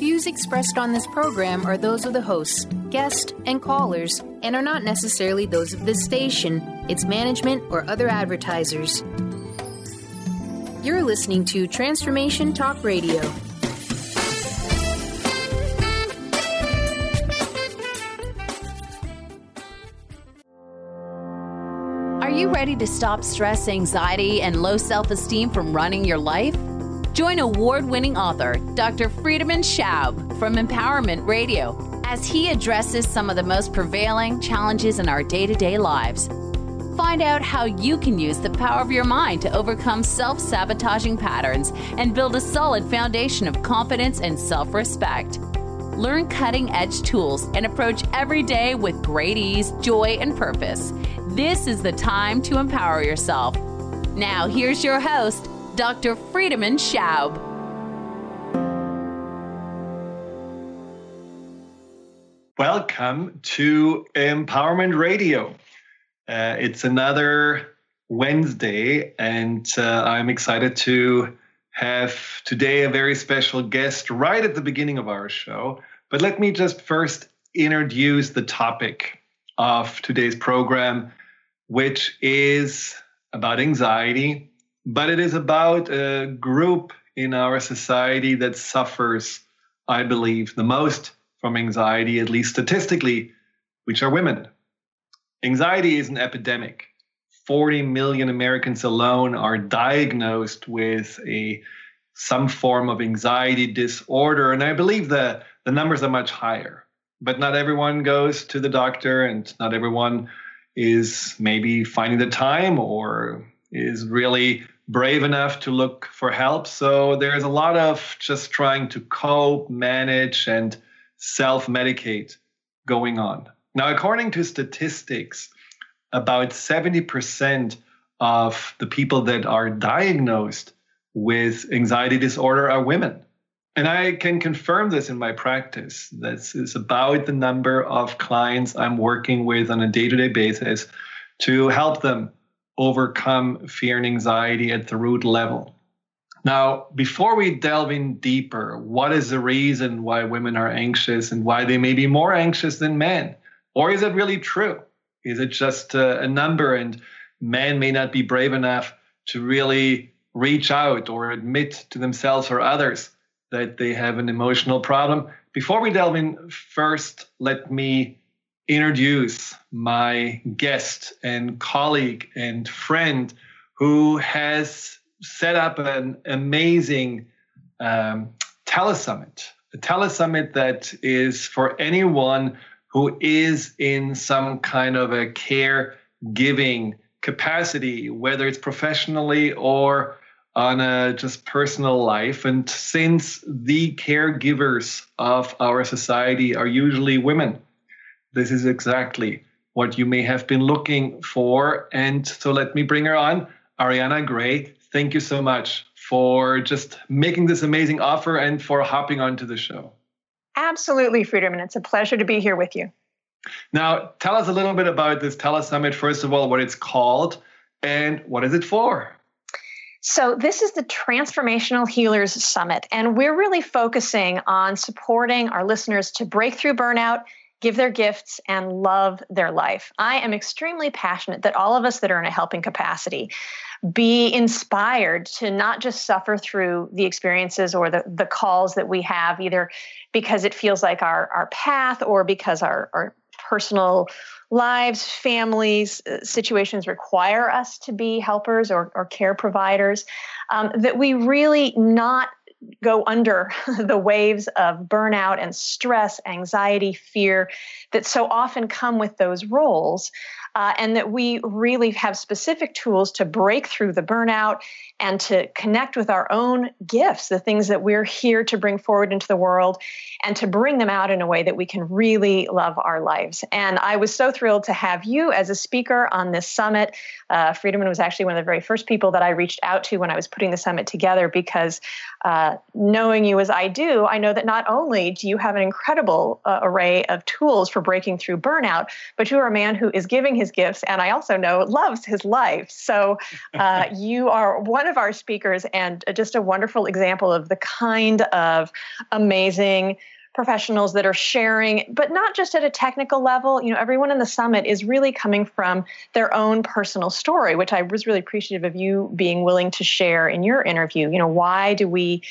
views expressed on this program are those of the hosts, guests, and callers, and are not necessarily those of this station, its management, or other advertisers. You're listening to Transformation Talk Radio. Are you ready to stop stress, anxiety, and low self esteem from running your life? Join award winning author Dr. Friedemann Schaub from Empowerment Radio as he addresses some of the most prevailing challenges in our day to day lives. Find out how you can use the power of your mind to overcome self sabotaging patterns and build a solid foundation of confidence and self respect. Learn cutting edge tools and approach every day with great ease, joy, and purpose. This is the time to empower yourself. Now, here's your host, Dr. Friedemann Schaub. Welcome to Empowerment Radio. Uh, it's another Wednesday, and uh, I'm excited to have today a very special guest right at the beginning of our show. But let me just first introduce the topic of today's program, which is about anxiety, but it is about a group in our society that suffers, I believe, the most from anxiety, at least statistically, which are women. Anxiety is an epidemic. 40 million Americans alone are diagnosed with a some form of anxiety disorder and I believe the the numbers are much higher. But not everyone goes to the doctor and not everyone is maybe finding the time or is really brave enough to look for help. So there's a lot of just trying to cope, manage, and self medicate going on. Now, according to statistics, about 70% of the people that are diagnosed with anxiety disorder are women. And I can confirm this in my practice. This is about the number of clients I'm working with on a day to day basis to help them overcome fear and anxiety at the root level. Now, before we delve in deeper, what is the reason why women are anxious and why they may be more anxious than men? Or is it really true? Is it just a, a number and men may not be brave enough to really reach out or admit to themselves or others that they have an emotional problem? Before we delve in, first, let me introduce my guest and colleague and friend who has set up an amazing um, telesummit, a telesummit that is for anyone who is in some kind of a care giving capacity, whether it's professionally or on a just personal life. And since the caregivers of our society are usually women, this is exactly what you may have been looking for. And so let me bring her on. Ariana Gray, thank you so much for just making this amazing offer and for hopping onto the show. Absolutely, Friedemann. It's a pleasure to be here with you. Now, tell us a little bit about this Telesummit. First of all, what it's called and what is it for? So, this is the Transformational Healers Summit, and we're really focusing on supporting our listeners to break through burnout, give their gifts, and love their life. I am extremely passionate that all of us that are in a helping capacity be inspired to not just suffer through the experiences or the, the calls that we have, either because it feels like our, our path or because our, our personal lives, families, uh, situations require us to be helpers or, or care providers, um, that we really not go under the waves of burnout and stress, anxiety, fear that so often come with those roles, uh, and that we really have specific tools to break through the burnout and to connect with our own gifts, the things that we're here to bring forward into the world, and to bring them out in a way that we can really love our lives. And I was so thrilled to have you as a speaker on this summit. Uh, Friedemann was actually one of the very first people that I reached out to when I was putting the summit together because uh, knowing you as I do, I know that not only do you have an incredible uh, array of tools for breaking through burnout, but you are a man who is giving his gifts, and I also know loves his life. So uh, you are one of our speakers and just a wonderful example of the kind of amazing professionals that are sharing, but not just at a technical level. You know, everyone in the summit is really coming from their own personal story, which I was really appreciative of you being willing to share in your interview. You know, why do we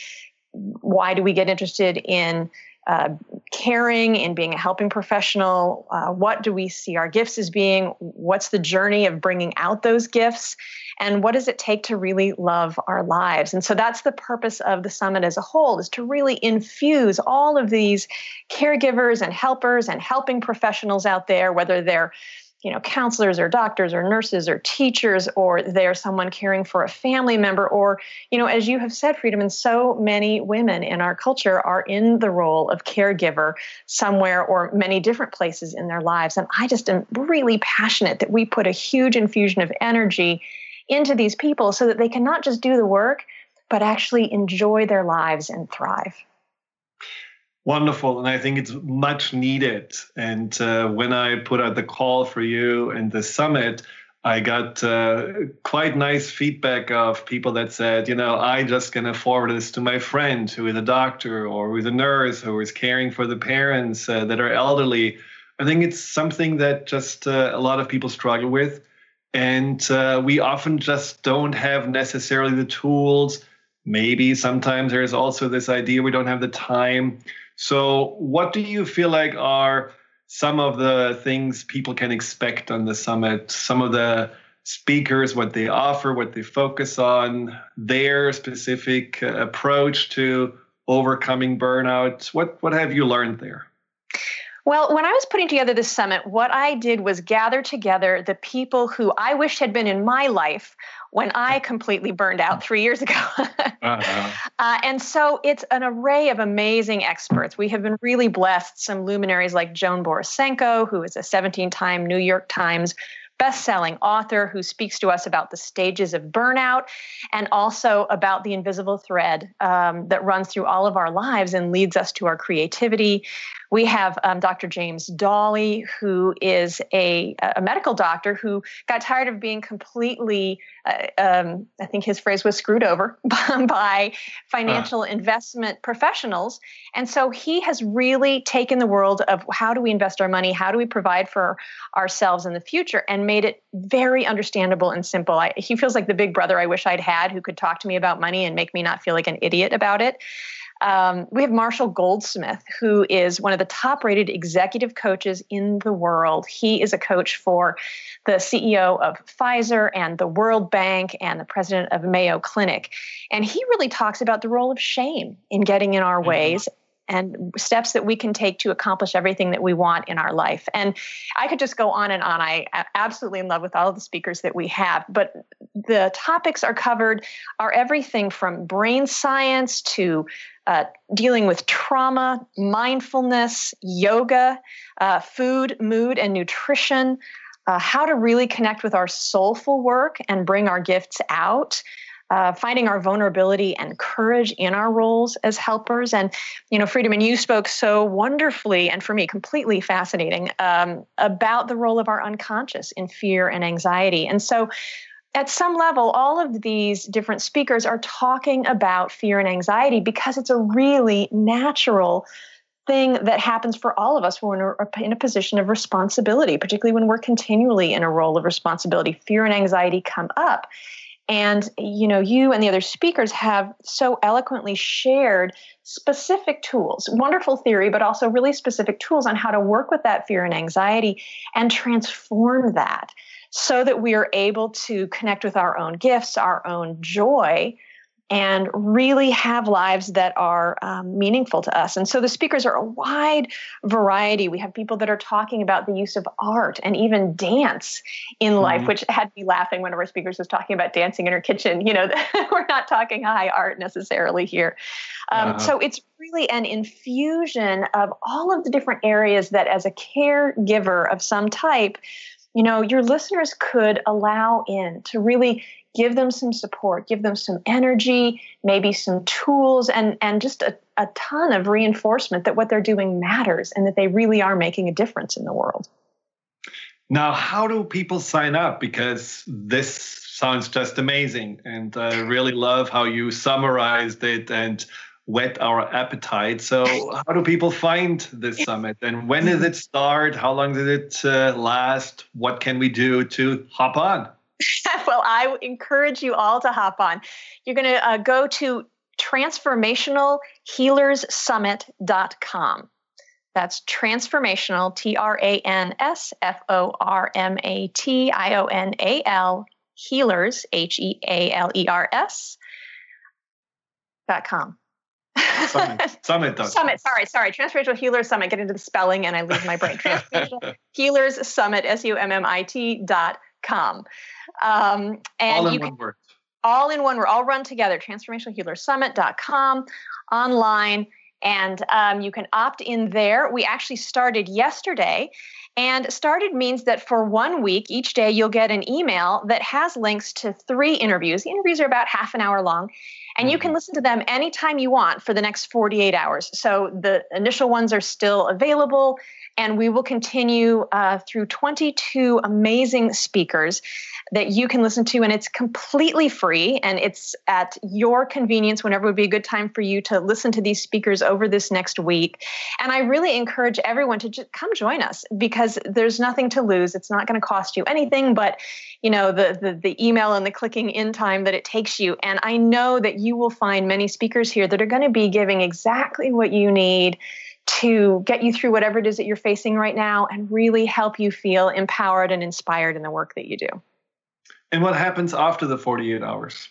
why do we get interested in uh, caring and being a helping professional? Uh, what do we see our gifts as being? What's the journey of bringing out those gifts? And what does it take to really love our lives? And so that's the purpose of the summit as a whole is to really infuse all of these caregivers and helpers and helping professionals out there, whether they're you know counselors or doctors or nurses or teachers or they're someone caring for a family member or you know as you have said Friedemann so many women in our culture are in the role of caregiver somewhere or many different places in their lives. And i just am really passionate that we put a huge infusion of energy into these people so that they can not just do the work but actually enjoy their lives and thrive Wonderful, and I think it's much needed. And uh, when I put out the call for you and the summit, I got uh, quite nice feedback of people that said, you know, I just gonna forward this to my friend who is a doctor or who is a nurse who is caring for the parents uh, that are elderly. I think it's something that just uh, a lot of people struggle with, and uh, we often just don't have necessarily the tools. Maybe sometimes there's also this idea we don't have the time. So, what do you feel like are some of the things people can expect on the summit? Some of the speakers, what they offer, what they focus on, their specific uh, approach to overcoming burnout. What what have you learned there? Well, when I was putting together this summit, what I did was gather together the people who I wished had been in my life when I completely burned out three years ago. uh-huh. uh, and so it's an array of amazing experts. We have been really blessed. Some luminaries like Joan Borysenko, who is a 17 time New York Times best-selling author who speaks to us about the stages of burnout and also about the invisible thread um, that runs through all of our lives and leads us to our creativity we have um, Dr. James Dahle who is a, a, medical doctor who got tired of being completely, uh, um, I think his phrase was screwed over by financial uh. investment professionals. And so he has really taken the world of how do we invest our money, how do we provide for ourselves in the future, and made it very understandable and simple. I, he feels like the big brother I wish I'd had who could talk to me about money and make me not feel like an idiot about it. Um, we have Marshall Goldsmith, who is one of the top rated executive coaches in the world. He is a coach for the CEO of Pfizer and the World Bank and the president of Mayo Clinic. And he really talks about the role of shame in getting in our mm-hmm. ways and steps that we can take to accomplish everything that we want in our life. And I could just go on and on. I am absolutely in love with all of the speakers that we have, but the topics are covered are everything from brain science to uh, dealing with trauma, mindfulness, yoga, uh, food, mood, and nutrition, uh, how to really connect with our soulful work and bring our gifts out. Uh, finding our vulnerability and courage in our roles as helpers. And, you know, Friedemann, you spoke so wonderfully and for me, completely fascinating um, about the role of our unconscious in fear and anxiety. And so at some level, all of these different speakers are talking about fear and anxiety because it's a really natural thing that happens for all of us when we're in a position of responsibility, particularly when we're continually in a role of responsibility. Fear and anxiety come up. And you know, you and the other speakers have so eloquently shared specific tools, wonderful theory, but also really specific tools on how to work with that fear and anxiety and transform that so that we are able to connect with our own gifts, our own joy, and really have lives that are um, meaningful to us. And so the speakers are a wide variety. We have people that are talking about the use of art and even dance in mm-hmm. life, which had me laughing when one of our speakers was talking about dancing in her kitchen. You know, we're not talking high art necessarily here. Um, uh-huh. So it's really an infusion of all of the different areas that, as a caregiver of some type, you know, your listeners could allow in to really give them some support, give them some energy, maybe some tools, and, and just a, a ton of reinforcement that what they're doing matters and that they really are making a difference in the world. Now, how do people sign up? Because this sounds just amazing. And I really love how you summarized it and whet our appetite. So, how do people find this summit? And when did it start? How long did it uh, last? What can we do to hop on? well, I encourage you all to hop on. You're going to uh, go to transformationalhealerssummit.com. That's transformational, T R A N S F O R M A T I O N A L, healers, H E A L E R S, dot com. Summit. Summit. Summit. Sorry, sorry. Transformational Healers Summit. Get into the spelling and I lose my brain. Transformational Healers Summit, S U M M I T dot com. Um, and all in you one can, word. All in one word. All run together. Transformationalhealersummit.com online. And um, you can opt in there. We actually started yesterday. And started means that for one week, each day, you'll get an email that has links to three interviews. The interviews are about half an hour long, and you can mm-hmm. listen to them anytime you want for the next 48 hours. So the initial ones are still available and we will continue uh, through 22 amazing speakers that you can listen to and it's completely free and it's at your convenience whenever would be a good time for you to listen to these speakers over this next week. And i really encourage everyone to just come join us because there's nothing to lose. It's not going to cost you anything but you know the, the the email and the clicking in time that it takes you. And i know that you will find many speakers here that are going to be giving exactly what you need to get you through whatever it is that you're facing right now and really help you feel empowered and inspired in the work that you do. And what happens after the 48 hours?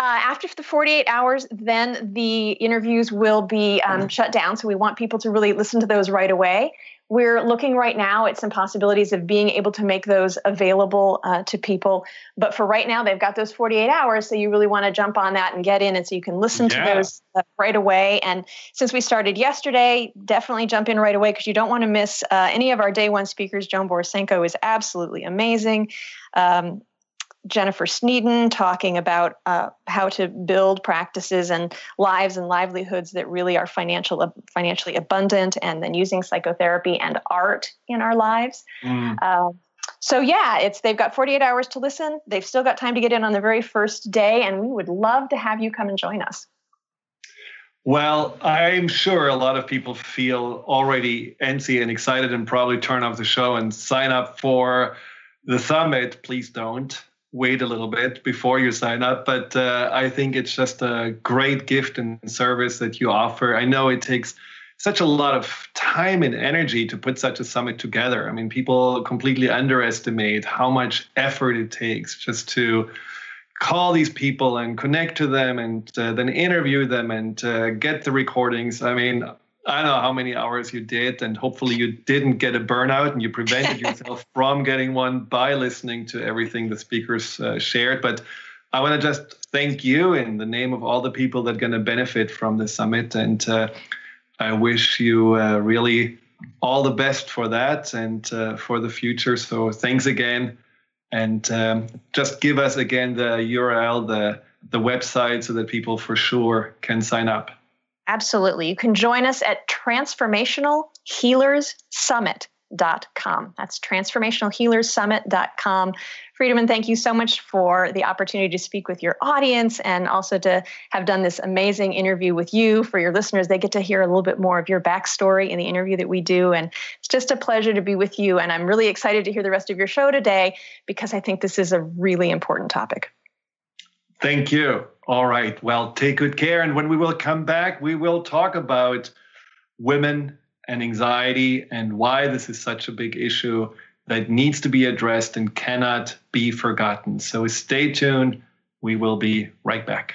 Uh, after the 48 hours, then the interviews will be um, shut down. So we want people to really listen to those right away. We're looking right now at some possibilities of being able to make those available uh, to people. But for right now, they've got those 48 hours. So you really want to jump on that and get in. And so you can listen yeah. to those uh, right away. And since we started yesterday, definitely jump in right away because you don't want to miss uh, any of our day one speakers. Joan Borysenko is absolutely amazing. Um, Jennifer Sneeden talking about uh, how to build practices and lives and livelihoods that really are financial, financially abundant, and then using psychotherapy and art in our lives. Mm. Uh, so yeah, it's they've got 48 hours to listen. They've still got time to get in on the very first day, and we would love to have you come and join us. Well, I'm sure a lot of people feel already antsy and excited and probably turn off the show and sign up for the summit. Please don't wait a little bit before you sign up. But uh, I think it's just a great gift and service that you offer. I know it takes such a lot of time and energy to put such a summit together. I mean, people completely underestimate how much effort it takes just to call these people and connect to them and uh, then interview them and uh, get the recordings. I mean, I don't know how many hours you did, and hopefully you didn't get a burnout and you prevented yourself from getting one by listening to everything the speakers uh, shared. But I want to just thank you in the name of all the people that are going to benefit from the summit. And uh, I wish you uh, really all the best for that and uh, for the future. So thanks again. And um, just give us again the URL, the, the website, so that people for sure can sign up. Absolutely. You can join us at transformationalhealerssummit.com. That's transformationalhealerssummit.com. Friedemann, thank you so much for the opportunity to speak with your audience and also to have done this amazing interview with you. For your listeners, they get to hear a little bit more of your backstory in the interview that we do. And it's just a pleasure to be with you. And I'm really excited to hear the rest of your show today because I think this is a really important topic. Thank you. All right. Well, take good care. And when we will come back, we will talk about women and anxiety and why this is such a big issue that needs to be addressed and cannot be forgotten. So stay tuned. We will be right back.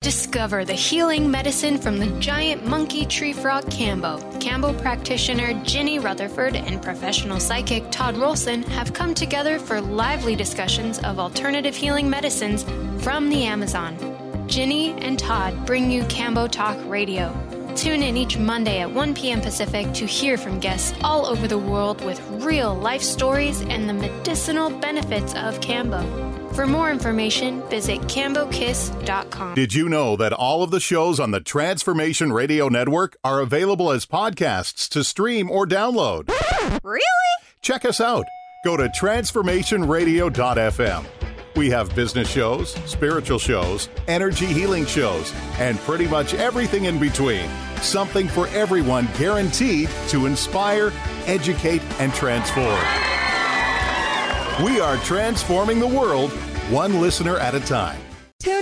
Discover the healing medicine from the giant monkey tree frog Kambo. Kambo practitioner Ginny Rutherford and professional psychic Todd Rolson have come together for lively discussions of alternative healing medicines from the Amazon. Ginny and Todd bring you Kambo Talk Radio. Tune in each Monday at 1 p.m. Pacific to hear from guests all over the world with real life stories and the medicinal benefits of Kambo. For more information, visit CamboKiss.com. Did you know that all of the shows on the Transformation Radio Network are available as podcasts to stream or download? Really? Check us out. Go to transformationradio.fm. We have business shows, spiritual shows, energy healing shows, and pretty much everything in between. Something for everyone guaranteed to inspire, educate, and transform. We are transforming the world one listener at a time. Tune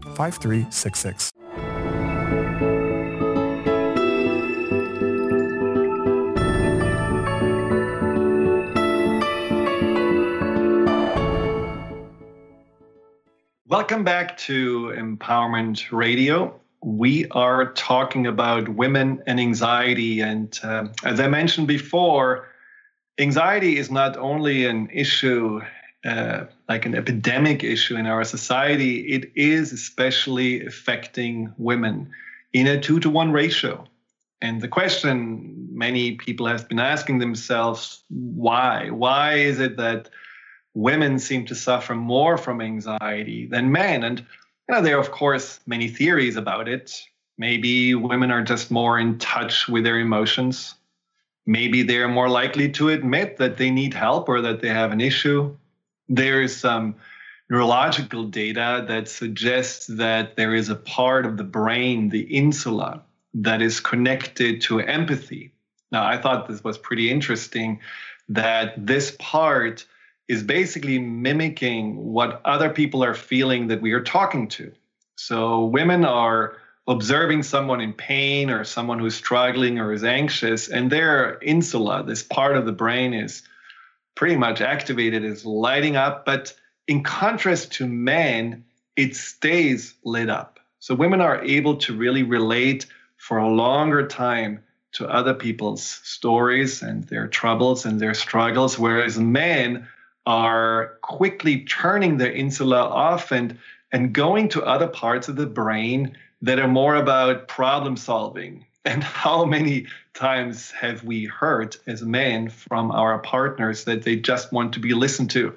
5366. Welcome back to Empowerment Radio. We are talking about women and anxiety. And uh, as I mentioned before, anxiety is not only an issue uh, like an epidemic issue in our society, it is especially affecting women in a two to one ratio. And the question many people have been asking themselves why? Why is it that women seem to suffer more from anxiety than men? And you know, there are, of course, many theories about it. Maybe women are just more in touch with their emotions. Maybe they're more likely to admit that they need help or that they have an issue there is some neurological data that suggests that there is a part of the brain, the insula, that is connected to empathy. Now, I thought this was pretty interesting that this part is basically mimicking what other people are feeling that we are talking to. So, women are observing someone in pain or someone who's struggling or is anxious, and their insula, this part of the brain, is pretty much activated, is lighting up. But in contrast to men, it stays lit up. So women are able to really relate for a longer time to other people's stories and their troubles and their struggles, whereas men are quickly turning their insula off and, and going to other parts of the brain that are more about problem solving and how many times have we heard as men from our partners that they just want to be listened to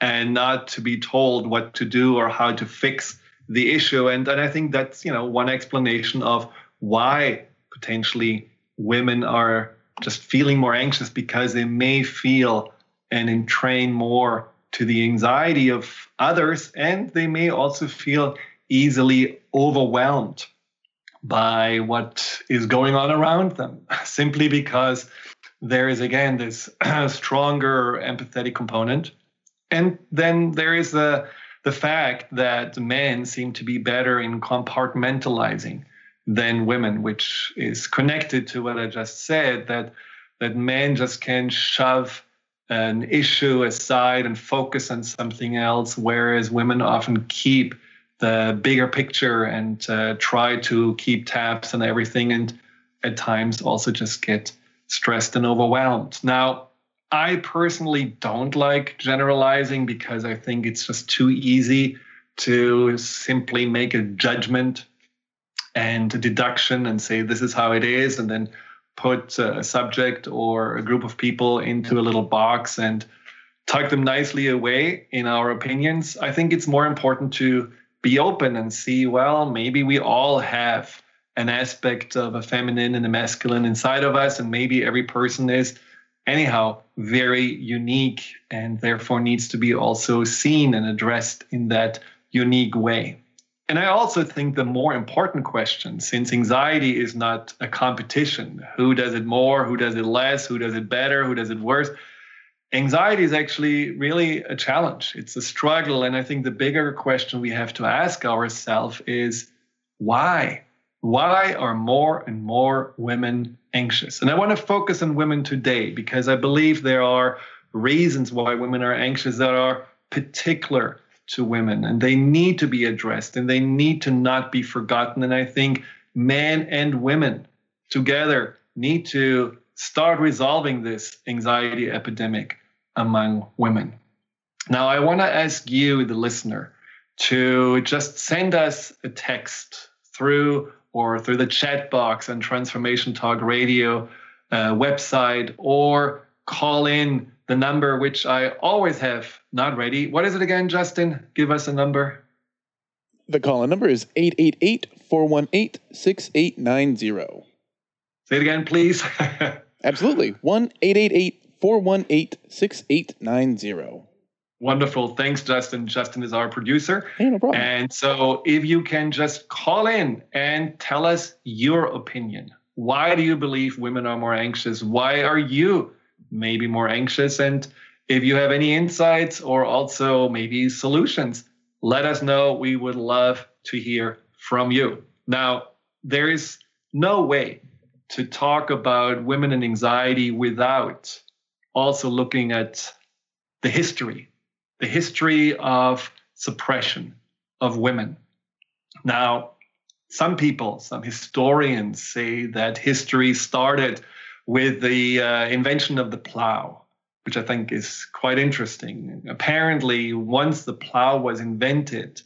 and not to be told what to do or how to fix the issue. And, and I think that's, you know, one explanation of why potentially women are just feeling more anxious because they may feel and entrain more to the anxiety of others, and they may also feel easily overwhelmed by what is going on around them, simply because there is again this stronger empathetic component. And then there is the, the fact that men seem to be better in compartmentalizing than women, which is connected to what I just said that that men just can shove an issue aside and focus on something else, whereas women often keep the bigger picture and uh, try to keep tabs on everything and at times also just get stressed and overwhelmed. Now, I personally don't like generalizing because I think it's just too easy to simply make a judgment and a deduction and say this is how it is and then put a subject or a group of people into a little box and tuck them nicely away in our opinions. I think it's more important to be open and see, well, maybe we all have an aspect of a feminine and a masculine inside of us, and maybe every person is, anyhow, very unique and therefore needs to be also seen and addressed in that unique way. And I also think the more important question, since anxiety is not a competition, who does it more, who does it less, who does it better, who does it worse, anxiety is actually really a challenge. It's a struggle. And I think the bigger question we have to ask ourselves is why? Why are more and more women anxious? And I want to focus on women today because I believe there are reasons why women are anxious that are particular to women and they need to be addressed and they need to not be forgotten. And I think men and women together need to start resolving this anxiety epidemic among women. Now, I want to ask you, the listener, to just send us a text through or through the chat box on Transformation Talk Radio uh, website or call in the number which I always have not ready. What is it again, Justin? Give us a number. The call in number is 888 418 6890. Say it again, please. Absolutely. 1 888 418 6890. Wonderful. Thanks, Justin. Justin is our producer. Hey, no problem. And so if you can just call in and tell us your opinion. Why do you believe women are more anxious? Why are you maybe more anxious. And if you have any insights or also maybe solutions, let us know. We would love to hear from you. Now, there is no way to talk about women and anxiety without also looking at the history, the history of suppression of women. Now, some people, some historians say that history started with the uh, invention of the plow, which I think is quite interesting. Apparently, once the plow was invented,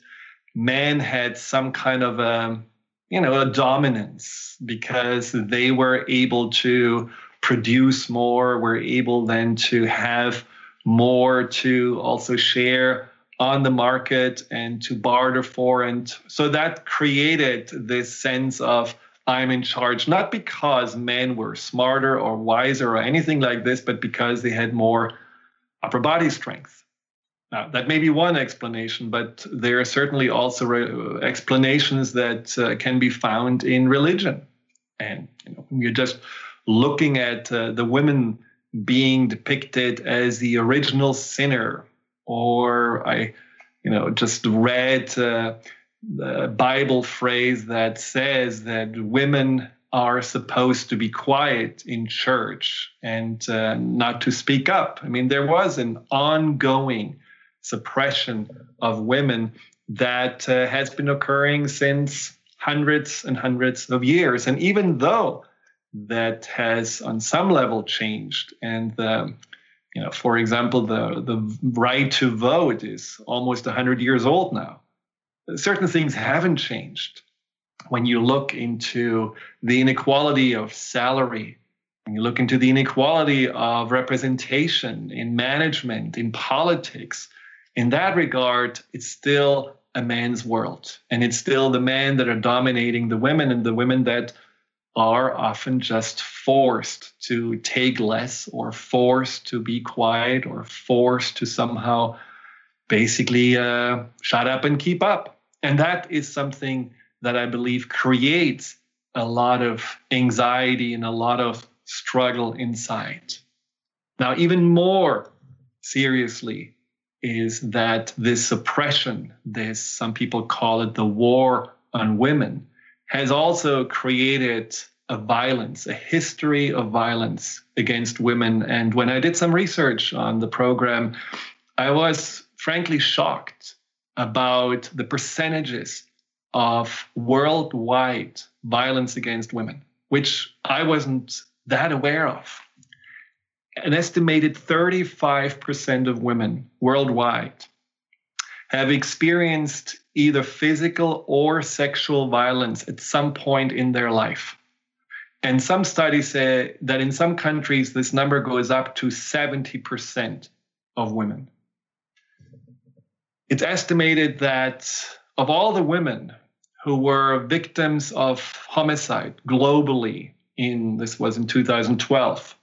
men had some kind of a you know a dominance because they were able to produce more, We're able then to have more to also share on the market and to barter for and so that created this sense of I'm in charge, not because men were smarter or wiser or anything like this, but because they had more upper body strength. Now, that may be one explanation, but there are certainly also re- explanations that uh, can be found in religion. And you know, you're just looking at uh, the women being depicted as the original sinner, or I, you know, just read. Uh, the Bible phrase that says that women are supposed to be quiet in church and uh, not to speak up. I mean, there was an ongoing suppression of women that uh, has been occurring since hundreds and hundreds of years. And even though that has on some level changed and the you know for example the the right to vote is almost 100 years old now certain things haven't changed. When you look into the inequality of salary, when you look into the inequality of representation in management, in politics, in that regard, it's still a man's world. And it's still the men that are dominating the women and the women that are often just forced to take less or forced to be quiet or forced to somehow basically uh, shut up and keep up. And that is something that I believe creates a lot of anxiety and a lot of struggle inside. Now, even more seriously, is that this suppression, this, some people call it the war on women, has also created a violence, a history of violence against women. And when I did some research on the program, I was frankly shocked about the percentages of worldwide violence against women, which I wasn't that aware of an estimated 35% of women worldwide have experienced either physical or sexual violence at some point in their life. And some studies say that in some countries, this number goes up to 70% of women. It's estimated that of all the women who were victims of homicide globally in this was in 2012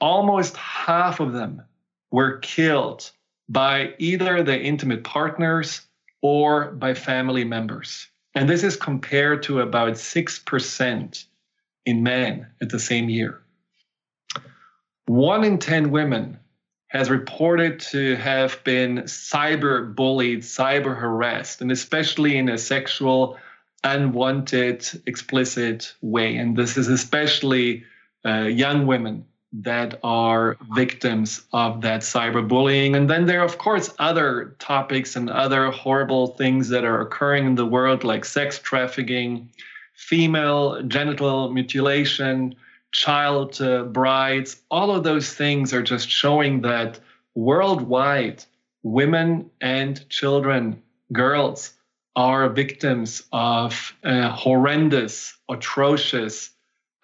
almost half of them were killed by either their intimate partners or by family members. And this is compared to about 6% in men at the same year. One in 10 women has reported to have been cyber bullied, cyber harassed, and especially in a sexual, unwanted, explicit way. And this is especially uh, young women that are victims of that cyberbullying. And then there are, of course, other topics and other horrible things that are occurring in the world, like sex trafficking, female genital mutilation, child uh, brides. All of those things are just showing that worldwide, women and children, girls, are victims of uh, horrendous, atrocious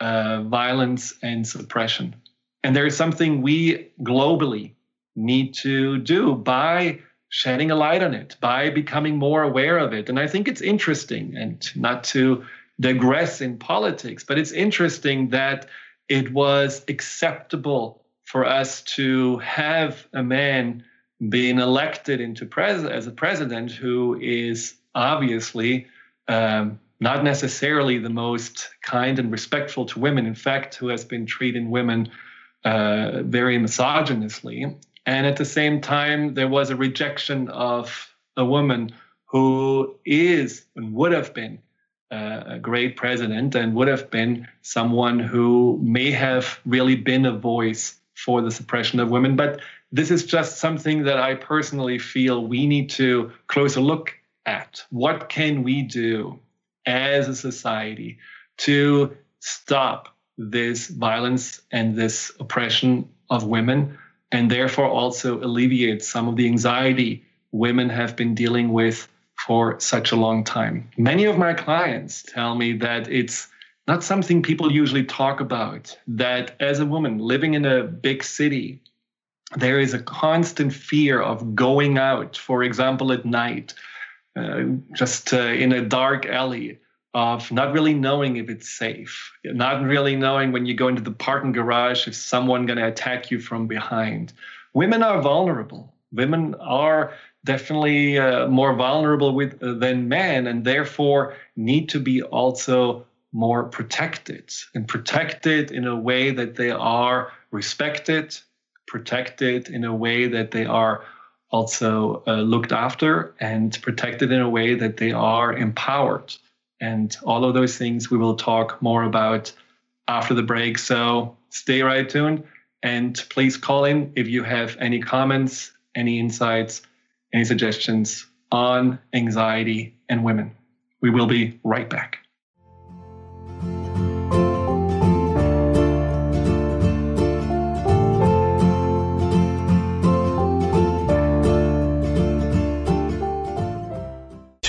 uh, violence and suppression. And there is something we globally need to do by shedding a light on it, by becoming more aware of it. And I think it's interesting, and not to digress in politics, but it's interesting that it was acceptable for us to have a man being elected into pres- as a president who is obviously um, not necessarily the most kind and respectful to women. In fact, who has been treating women uh, very misogynously. And at the same time, there was a rejection of a woman who is and would have been uh, a great president and would have been someone who may have really been a voice for the suppression of women. But this is just something that I personally feel we need to closer look at. What can we do as a society to stop this violence and this oppression of women, and therefore also alleviate some of the anxiety women have been dealing with for such a long time. Many of my clients tell me that it's not something people usually talk about, that as a woman living in a big city, there is a constant fear of going out, for example, at night, uh, just uh, in a dark alley of not really knowing if it's safe, not really knowing when you go into the parking garage if someone going to attack you from behind. Women are vulnerable. Women are definitely uh, more vulnerable with, uh, than men, and therefore need to be also more protected and protected in a way that they are respected, protected in a way that they are also uh, looked after, and protected in a way that they are empowered. And all of those things we will talk more about after the break. So stay right tuned and please call in if you have any comments, any insights, any suggestions on anxiety and women. We will be right back.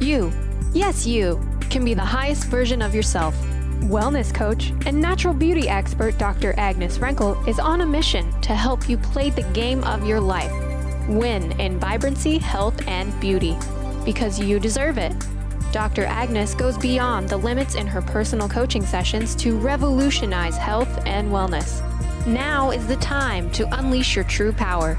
You, yes, you, can be the highest version of yourself. Wellness coach and natural beauty expert Dr. Agnes Renkel is on a mission to help you play the game of your life. Win in vibrancy, health, and beauty. Because you deserve it. Dr. Agnes goes beyond the limits in her personal coaching sessions to revolutionize health and wellness. Now is the time to unleash your true power.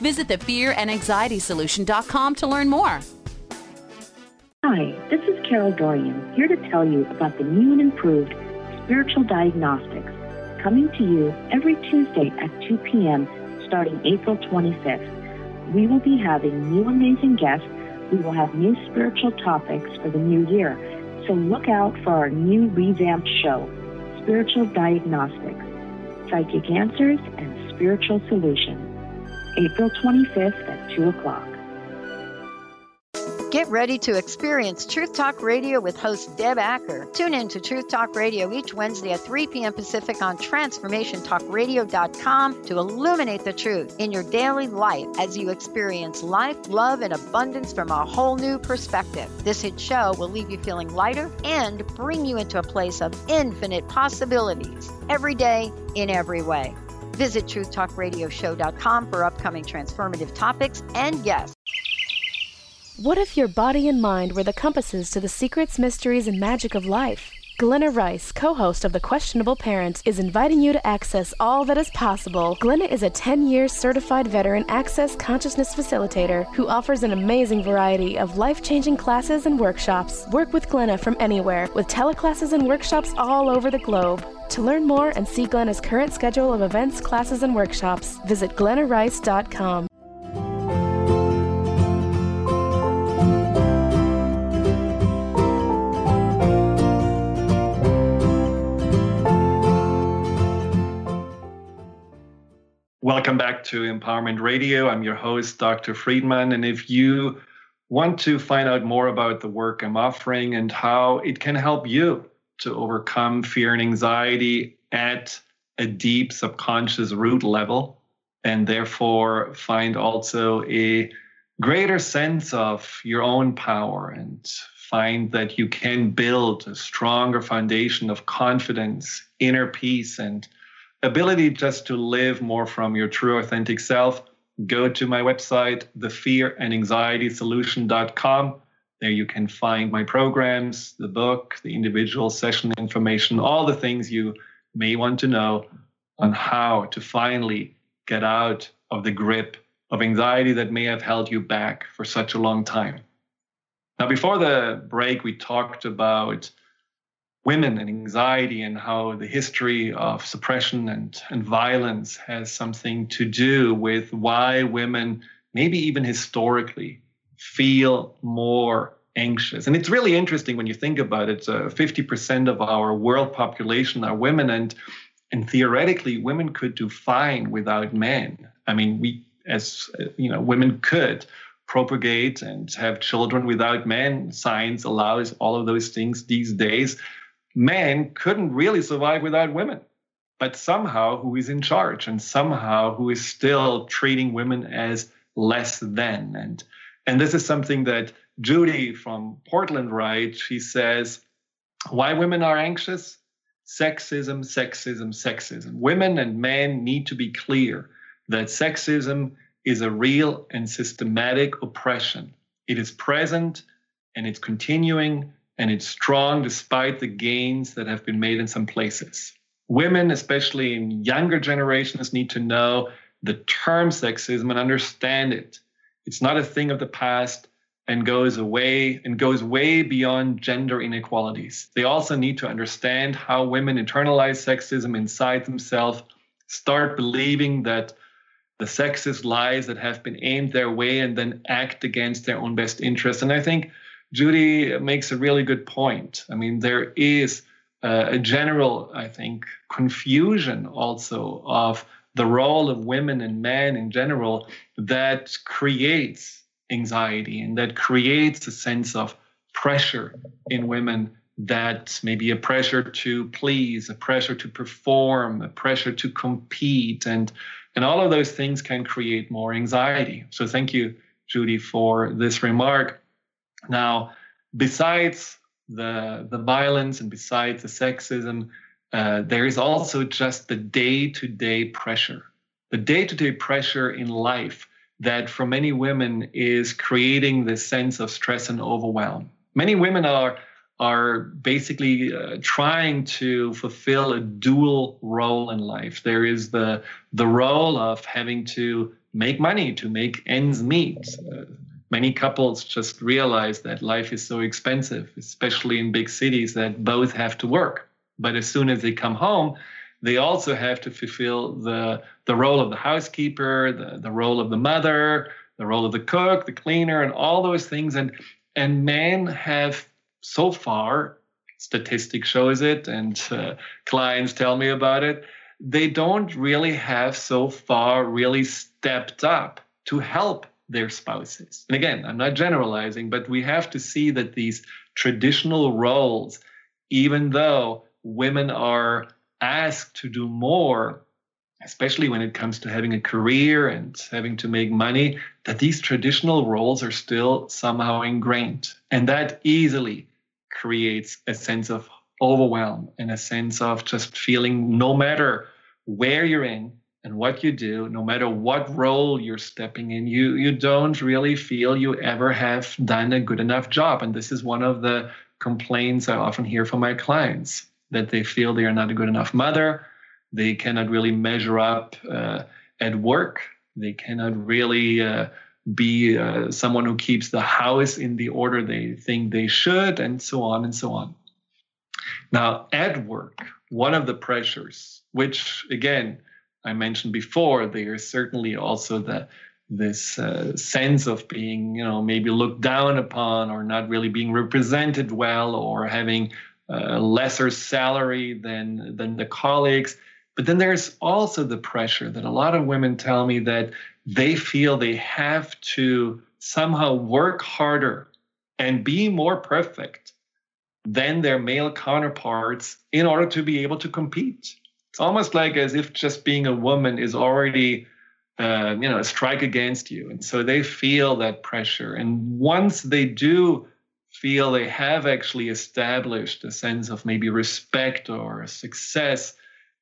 Visit the fear and anxiety thefearandanxietysolution.com to learn more. Hi, this is Carol Dorian, here to tell you about the new and improved Spiritual Diagnostics, coming to you every Tuesday at 2 p.m. starting April 25th. We will be having new amazing guests. We will have new spiritual topics for the new year. So look out for our new revamped show, Spiritual Diagnostics, Psychic Answers and Spiritual Solutions, April 25th at 2 o'clock. Get ready to experience Truth Talk Radio with host Deb Acker. Tune in to Truth Talk Radio each Wednesday at 3 p.m. Pacific on TransformationTalkRadio.com to illuminate the truth in your daily life as you experience life, love, and abundance from a whole new perspective. This hit show will leave you feeling lighter and bring you into a place of infinite possibilities every day in every way. Visit TruthTalkRadioshow.com for upcoming transformative topics and guests. What if your body and mind were the compasses to the secrets, mysteries, and magic of life? Glenna Rice, co host of The Questionable Parent, is inviting you to access all that is possible. Glenna is a 10 year certified veteran access consciousness facilitator who offers an amazing variety of life changing classes and workshops. Work with Glenna from anywhere with teleclasses and workshops all over the globe. To learn more and see Glenna's current schedule of events, classes, and workshops, visit glennarice.com. Welcome back to Empowerment Radio. I'm your host, Dr. Friedemann. And if you want to find out more about the work I'm offering and how it can help you to overcome fear and anxiety at a deep subconscious root level, and therefore find also a greater sense of your own power and find that you can build a stronger foundation of confidence, inner peace, and ability just to live more from your true authentic self, go to my website, thefearandanxietysolution.com. There you can find my programs, the book, the individual session information, all the things you may want to know on how to finally get out of the grip of anxiety that may have held you back for such a long time. Now, before the break, we talked about women and anxiety and how the history of suppression and, and violence has something to do with why women, maybe even historically, feel more anxious. And it's really interesting when you think about it. Uh, 50% of our world population are women, and and theoretically, women could do fine without men. I mean, we as you know, women could propagate and have children without men. Science allows all of those things these days men couldn't really survive without women. But somehow, who is in charge and somehow who is still treating women as less than. And, and this is something that Judy from Portland writes. She says, Why women are anxious? Sexism, sexism, sexism. Women and men need to be clear that sexism is a real and systematic oppression. It is present and it's continuing and it's strong despite the gains that have been made in some places. Women, especially in younger generations, need to know the term sexism and understand it. It's not a thing of the past and goes away and goes way beyond gender inequalities. They also need to understand how women internalize sexism inside themselves, start believing that the sexist lies that have been aimed their way and then act against their own best interests. And I think Judy makes a really good point. I mean, there is uh, a general, I think, confusion also of the role of women and men in general that creates anxiety and that creates a sense of pressure in women that maybe a pressure to please, a pressure to perform, a pressure to compete, and and all of those things can create more anxiety. So thank you, Judy, for this remark. Now, besides the the violence and besides the sexism, uh, there is also just the day-to-day pressure, the day-to-day pressure in life that for many women is creating this sense of stress and overwhelm. Many women are are basically uh, trying to fulfill a dual role in life. There is the the role of having to make money to make ends meet. Uh, many couples just realize that life is so expensive, especially in big cities, that both have to work. But as soon as they come home, they also have to fulfill the the role of the housekeeper, the, the role of the mother, the role of the cook, the cleaner, and all those things. And and men have so far, statistics shows it, and uh, clients tell me about it. They don't really have so far really stepped up to help their spouses. And again, I'm not generalizing, but we have to see that these traditional roles, even though women are asked to do more, especially when it comes to having a career and having to make money, that these traditional roles are still somehow ingrained. And that easily creates a sense of overwhelm and a sense of just feeling no matter where you're in and what you do, no matter what role you're stepping in, you you don't really feel you ever have done a good enough job. And this is one of the complaints I often hear from my clients that they feel they are not a good enough mother, they cannot really measure up uh, at work, they cannot really uh, be uh, someone who keeps the house in the order they think they should, and so on and so on. Now, at work, one of the pressures, which again I mentioned before, there is certainly also the this uh, sense of being, you know, maybe looked down upon or not really being represented well or having a lesser salary than than the colleagues. But then there's also the pressure that a lot of women tell me that they feel they have to somehow work harder and be more perfect than their male counterparts in order to be able to compete. Almost like as if just being a woman is already, uh, you know, a strike against you. And so they feel that pressure. And once they do feel they have actually established a sense of maybe respect or success,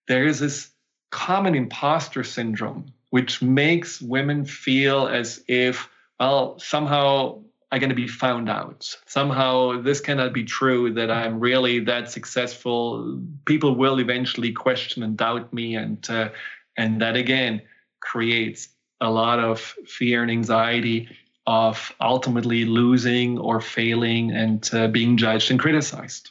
there is this common imposter syndrome which makes women feel as if, well, somehow I'm going to be found out. Somehow this cannot be true that I'm really that successful. People will eventually question and doubt me, and uh, and that again creates a lot of fear and anxiety of ultimately losing or failing and uh, being judged and criticized.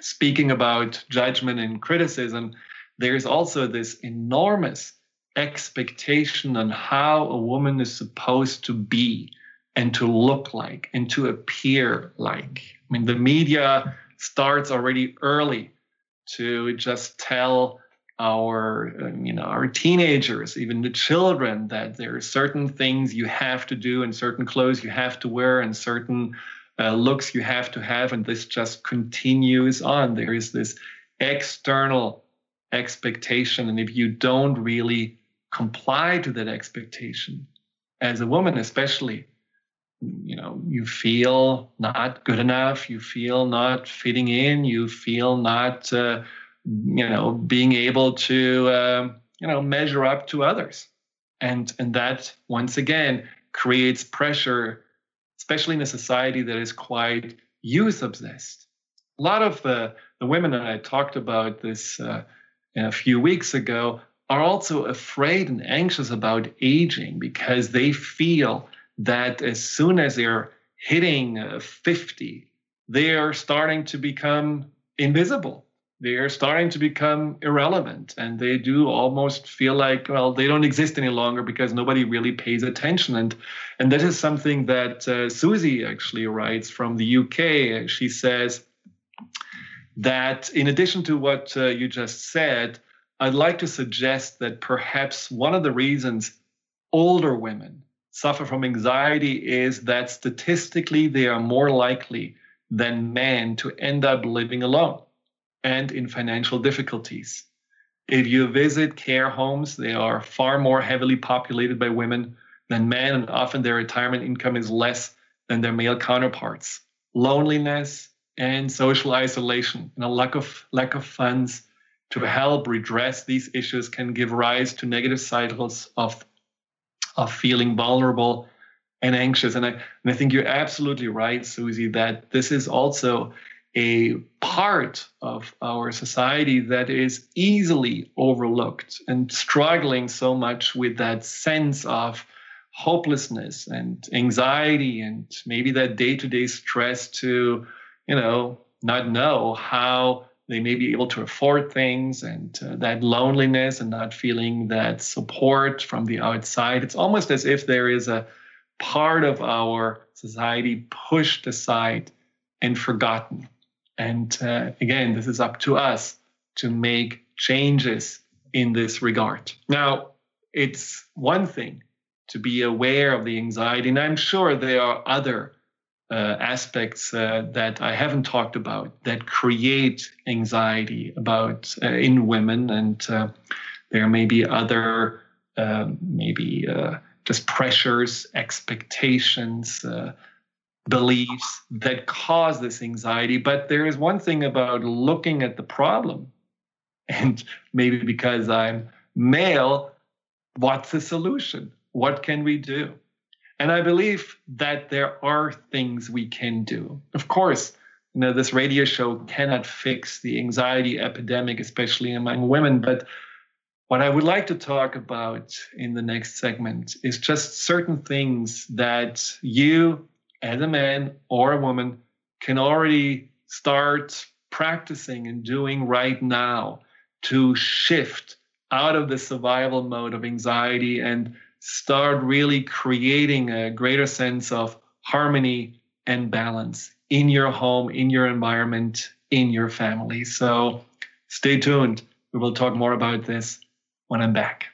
Speaking about judgment and criticism, there's also this enormous expectation on how a woman is supposed to be and to look like and to appear like. I mean, the media starts already early to just tell our um, you know our teenagers even the children that there are certain things you have to do and certain clothes you have to wear and certain uh, looks you have to have and this just continues on there is this external expectation and if you don't really comply to that expectation as a woman especially you know you feel not good enough you feel not fitting in you feel not uh, you know being able to uh, you know measure up to others and and that once again creates pressure especially in a society that is quite youth obsessed. A lot of the, the women that I talked about this uh, a few weeks ago are also afraid and anxious about aging because they feel that as soon as they're hitting uh, 50, they are starting to become invisible. They are starting to become irrelevant, and they do almost feel like, well, they don't exist any longer because nobody really pays attention. And and that is something that uh, Susie actually writes from the UK. She says that in addition to what uh, you just said, I'd like to suggest that perhaps one of the reasons older women suffer from anxiety is that statistically they are more likely than men to end up living alone and in financial difficulties. If you visit care homes, they are far more heavily populated by women than men, and often their retirement income is less than their male counterparts. Loneliness and social isolation and a lack of lack of funds to help redress these issues can give rise to negative cycles of of feeling vulnerable and anxious. And I, and I think you're absolutely right, Susie, that this is also a part of our society that is easily overlooked and struggling so much with that sense of hopelessness and anxiety and maybe that day-to-day stress to you know not know how they may be able to afford things and uh, that loneliness and not feeling that support from the outside. It's almost as if there is a part of our society pushed aside and forgotten. And uh, again, this is up to us to make changes in this regard. Now, it's one thing to be aware of the anxiety, and I'm sure there are other uh, aspects uh, that I haven't talked about that create anxiety about uh, in women, and uh, there may be other um, maybe uh, just pressures, expectations, uh, beliefs that cause this anxiety. But there is one thing about looking at the problem, and maybe because I'm male, what's the solution? What can we do? And I believe that there are things we can do. Of course, you know, this radio show cannot fix the anxiety epidemic, especially among women. But what I would like to talk about in the next segment is just certain things that you, as a man or a woman, can already start practicing and doing right now to shift out of the survival mode of anxiety and start really creating a greater sense of harmony and balance in your home, in your environment, in your family. So stay tuned. We will talk more about this when I'm back.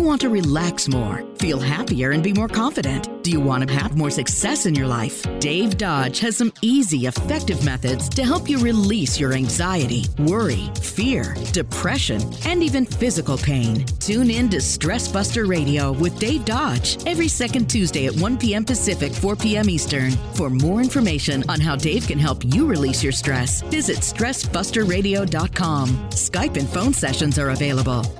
You want to relax more, feel happier, and be more confident? Do you want to have more success in your life? Dave Dodge has some easy, effective methods to help you release your anxiety, worry, fear, depression, and even physical pain. Tune in to Stress Buster Radio with Dave Dodge every second Tuesday at 1 p.m. Pacific, 4 p.m. Eastern. For more information on how Dave can help you release your stress, visit StressBusterRadio.com. Skype and phone sessions are available.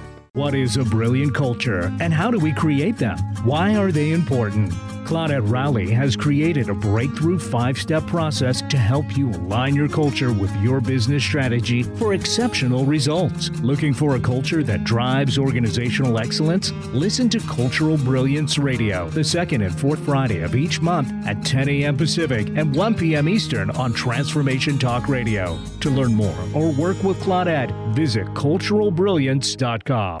What is a brilliant culture and how do we create them? Why are they important? Claudette Rowley has created a breakthrough five step process to help you align your culture with your business strategy for exceptional results. Looking for a culture that drives organizational excellence? Listen to Cultural Brilliance Radio the second and fourth Friday of each month at 10 a.m. Pacific and 1 p.m. Eastern on Transformation Talk Radio. To learn more or work with Claudette, visit culturalbrilliance.com.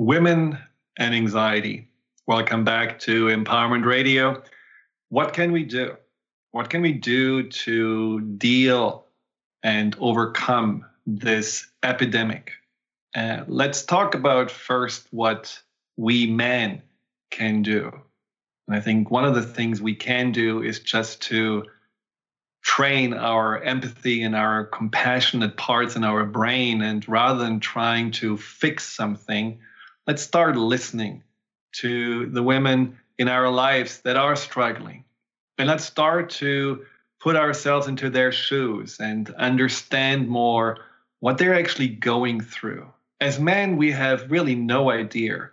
Women and anxiety. Welcome back to Empowerment Radio. What can we do? What can we do to deal and overcome this epidemic? Uh, let's talk about first what we men can do. And I think one of the things we can do is just to train our empathy and our compassionate parts in our brain. And rather than trying to fix something, let's start listening to the women in our lives that are struggling. And let's start to put ourselves into their shoes and understand more what they're actually going through. As men, we have really no idea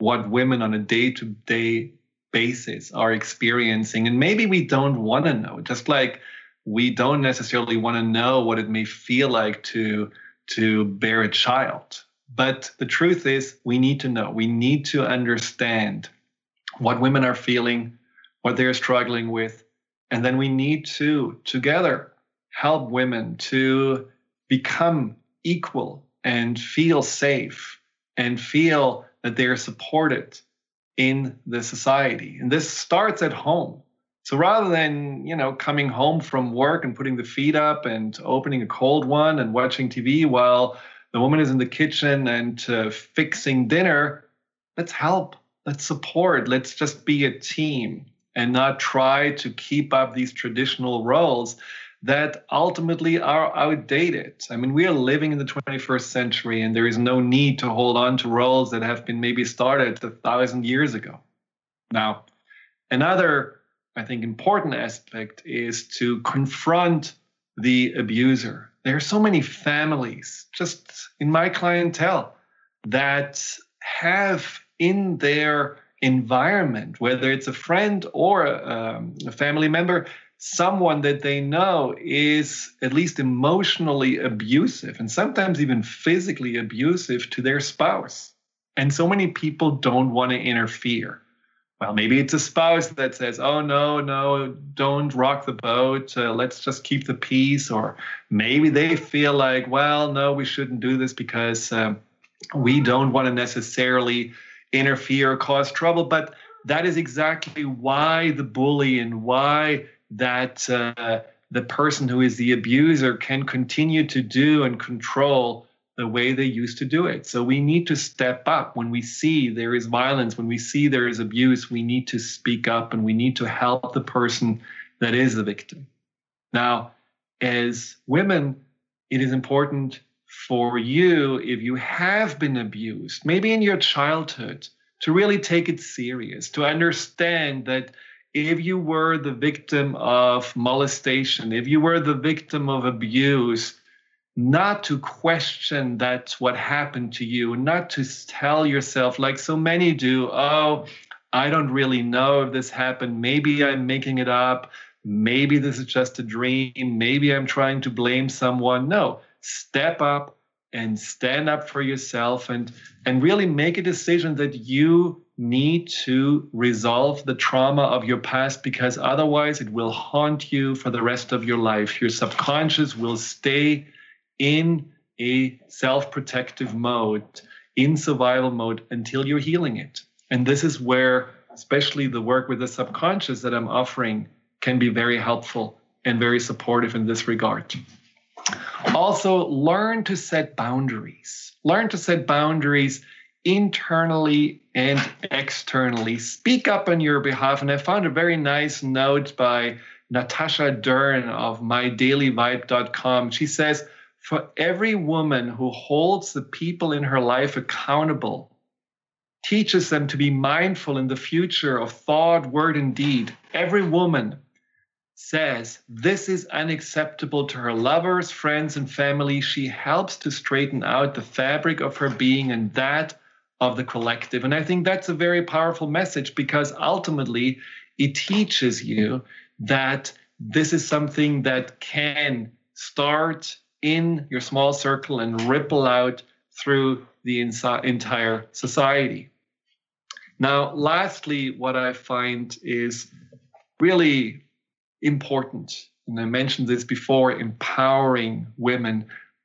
what women on a day to day basis are experiencing. And maybe we don't want to know, just like we don't necessarily want to know what it may feel like to, to bear a child. But the truth is, we need to know, we need to understand what women are feeling, what they're struggling with. And then we need to together help women to become equal and feel safe and feel that they are supported in the society. And this starts at home. So rather than, you know, coming home from work and putting the feet up and opening a cold one and watching TV while the woman is in the kitchen and uh, fixing dinner, let's help, let's support, let's just be a team and not try to keep up these traditional roles that ultimately are outdated. I mean, we are living in the 21st century, and there is no need to hold on to roles that have been maybe started a thousand years ago. Now, another, I think, important aspect is to confront the abuser there are so many families just in my clientele that have in their environment, whether it's a friend or a, um, a family member, someone that they know is at least emotionally abusive and sometimes even physically abusive to their spouse. And so many people don't want to interfere well, maybe it's a spouse that says, oh, no, no, don't rock the boat. Uh, let's just keep the peace. Or maybe they feel like, well, no, we shouldn't do this because um, we don't want to necessarily interfere or cause trouble. But that is exactly why the bully and why that uh, the person who is the abuser can continue to do and control the way they used to do it. So we need to step up when we see there is violence, when we see there is abuse, we need to speak up and we need to help the person that is the victim. Now, as women, it is important for you, if you have been abused, maybe in your childhood, to really take it serious, to understand that if you were the victim of molestation, if you were the victim of abuse, not to question that's what happened to you, not to tell yourself, like so many do, oh, I don't really know if this happened. Maybe I'm making it up. Maybe this is just a dream. Maybe I'm trying to blame someone. No, step up and stand up for yourself and and really make a decision that you need to resolve the trauma of your past because otherwise it will haunt you for the rest of your life. Your subconscious will stay in a self-protective mode, in survival mode until you're healing it. And this is where, especially the work with the subconscious that I'm offering, can be very helpful and very supportive in this regard. Also, learn to set boundaries. Learn to set boundaries internally and externally. Speak up on your behalf. And I found a very nice note by Natasha Dern of mydailyvibe.com. She says, For every woman who holds the people in her life accountable, teaches them to be mindful in the future of thought, word, and deed. Every woman says this is unacceptable to her lovers, friends, and family. She helps to straighten out the fabric of her being and that of the collective. And I think that's a very powerful message because ultimately it teaches you that this is something that can start in your small circle and ripple out through the entire society. Now, lastly, what I find is really important, and I mentioned this before empowering women.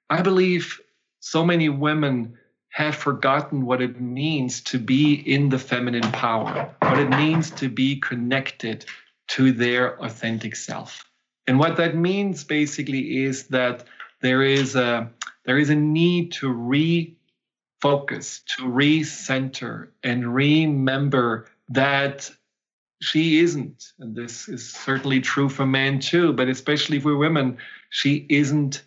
I believe so many women have forgotten what it means to be in the feminine power, what it means to be connected to their authentic self. And what that means basically is that there is a there is a need to re focus, to recenter, and remember that she isn't, and this is certainly true for men too, but especially for women, she isn't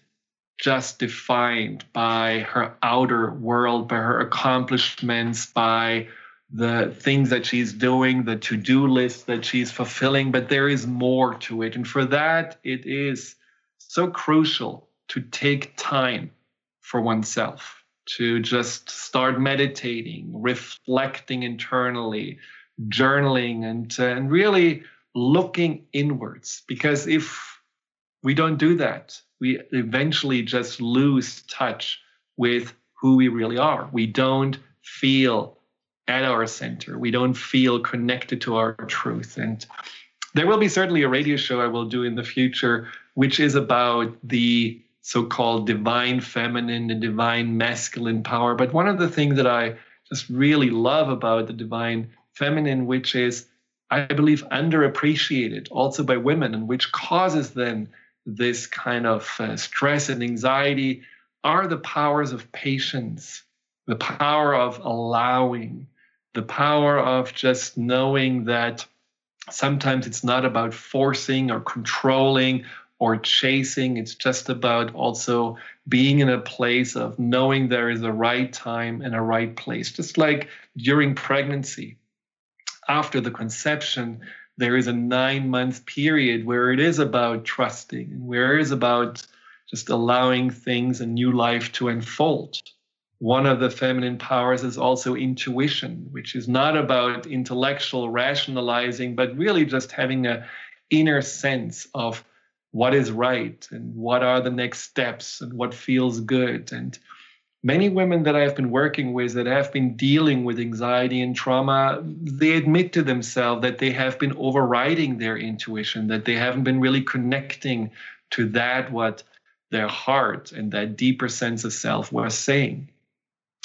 just defined by her outer world, by her accomplishments, by the things that she's doing, the to do list that she's fulfilling, but there is more to it. And for that, it is so crucial to take time for oneself to just start meditating, reflecting internally, journaling, and, uh, and really looking inwards. Because if we don't do that, we eventually just lose touch with who we really are. We don't feel at our center. We don't feel connected to our truth. And there will be certainly a radio show I will do in the future, which is about the so called divine feminine and divine masculine power. But one of the things that I just really love about the divine feminine, which is, I believe, underappreciated also by women, and which causes then this kind of uh, stress and anxiety, are the powers of patience, the power of allowing, the power of just knowing that sometimes it's not about forcing or controlling or chasing. It's just about also being in a place of knowing there is a right time and a right place. Just like during pregnancy, after the conception, there is a nine month period where it is about trusting where it is about just allowing things and new life to unfold. One of the feminine powers is also intuition, which is not about intellectual rationalizing, but really just having a inner sense of what is right and what are the next steps and what feels good. And many women that I've been working with that have been dealing with anxiety and trauma, they admit to themselves that they have been overriding their intuition, that they haven't been really connecting to that what their heart and that deeper sense of self was saying.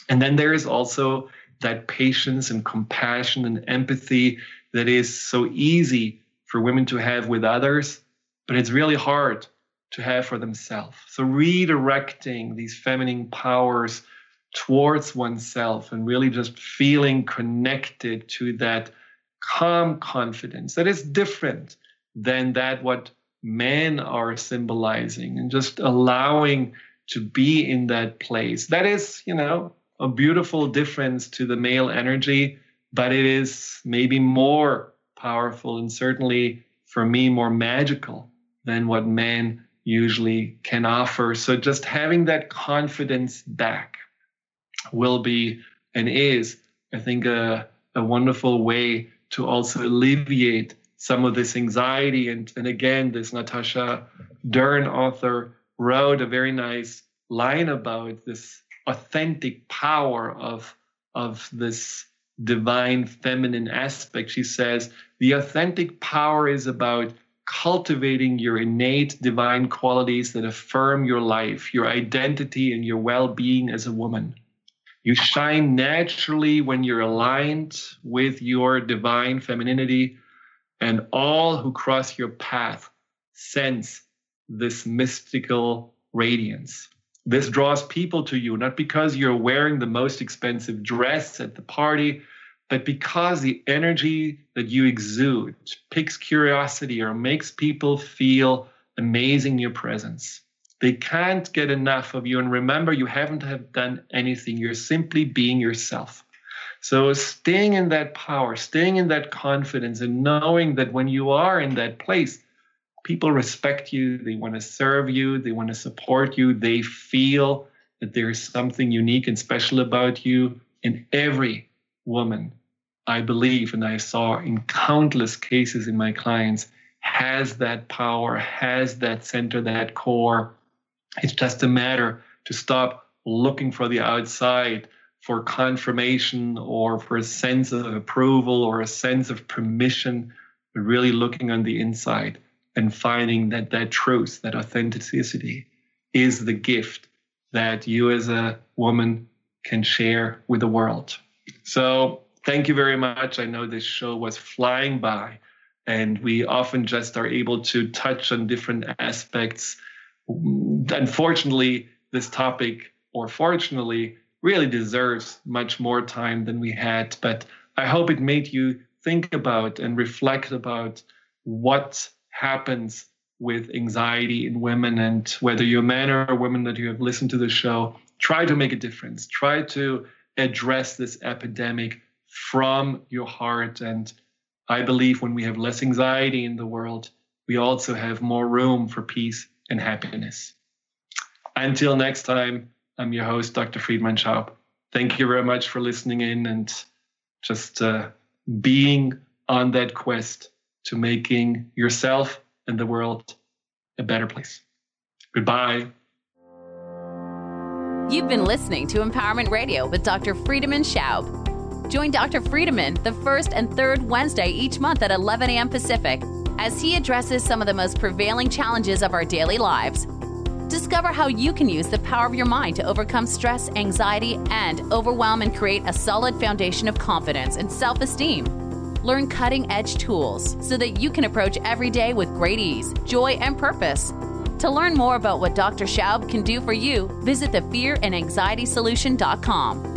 And then there is also that patience and compassion and empathy that is so easy for women to have with others but it's really hard to have for themselves. So redirecting these feminine powers towards oneself and really just feeling connected to that calm confidence that is different than that what men are symbolizing and just allowing to be in that place that is you know a beautiful difference to the male energy but it is maybe more powerful and certainly for me more magical than what men usually can offer. So just having that confidence back will be and is, I think, a, a wonderful way to also alleviate some of this anxiety. And, and again, this Natasha Dern author wrote a very nice line about this authentic power of, of this divine feminine aspect. She says, the authentic power is about cultivating your innate divine qualities that affirm your life, your identity, and your well being as a woman. You shine naturally when you're aligned with your divine femininity, and all who cross your path sense this mystical radiance. This draws people to you, not because you're wearing the most expensive dress at the party, but because the energy that you exude piques curiosity or makes people feel amazing in your presence. They can't get enough of you. And remember, you haven't have done anything. You're simply being yourself. So staying in that power, staying in that confidence, and knowing that when you are in that place, people respect you, they want to serve you, they want to support you, they feel that there's something unique and special about you. And every woman, I believe, and I saw in countless cases in my clients, has that power, has that center, that core. It's just a matter to stop looking for the outside for confirmation or for a sense of approval or a sense of permission, but really looking on the inside and finding that that truth, that authenticity is the gift that you as a woman can share with the world. So thank you very much. I know this show was flying by and we often just are able to touch on different aspects. Unfortunately, this topic, or fortunately, really deserves much more time than we had. But I hope it made you think about and reflect about what happens with anxiety in women and whether you're a man or a woman that you have listened to the show try to make a difference try to address this epidemic from your heart and i believe when we have less anxiety in the world we also have more room for peace and happiness until next time i'm your host dr Friedemann schaub thank you very much for listening in and just uh, being on that quest to making yourself and the world a better place. Goodbye. You've been listening to Empowerment Radio with Dr. Friedemann Schaub. Join Dr. Friedemann the first and third Wednesday each month at 11 a.m. Pacific as he addresses some of the most prevailing challenges of our daily lives. Discover how you can use the power of your mind to overcome stress, anxiety, and overwhelm and create a solid foundation of confidence and self esteem. Learn cutting edge tools so that you can approach every day with great ease, joy, and purpose. To learn more about what Dr. Schaub can do for you, visit the fearandanxietysolution.com.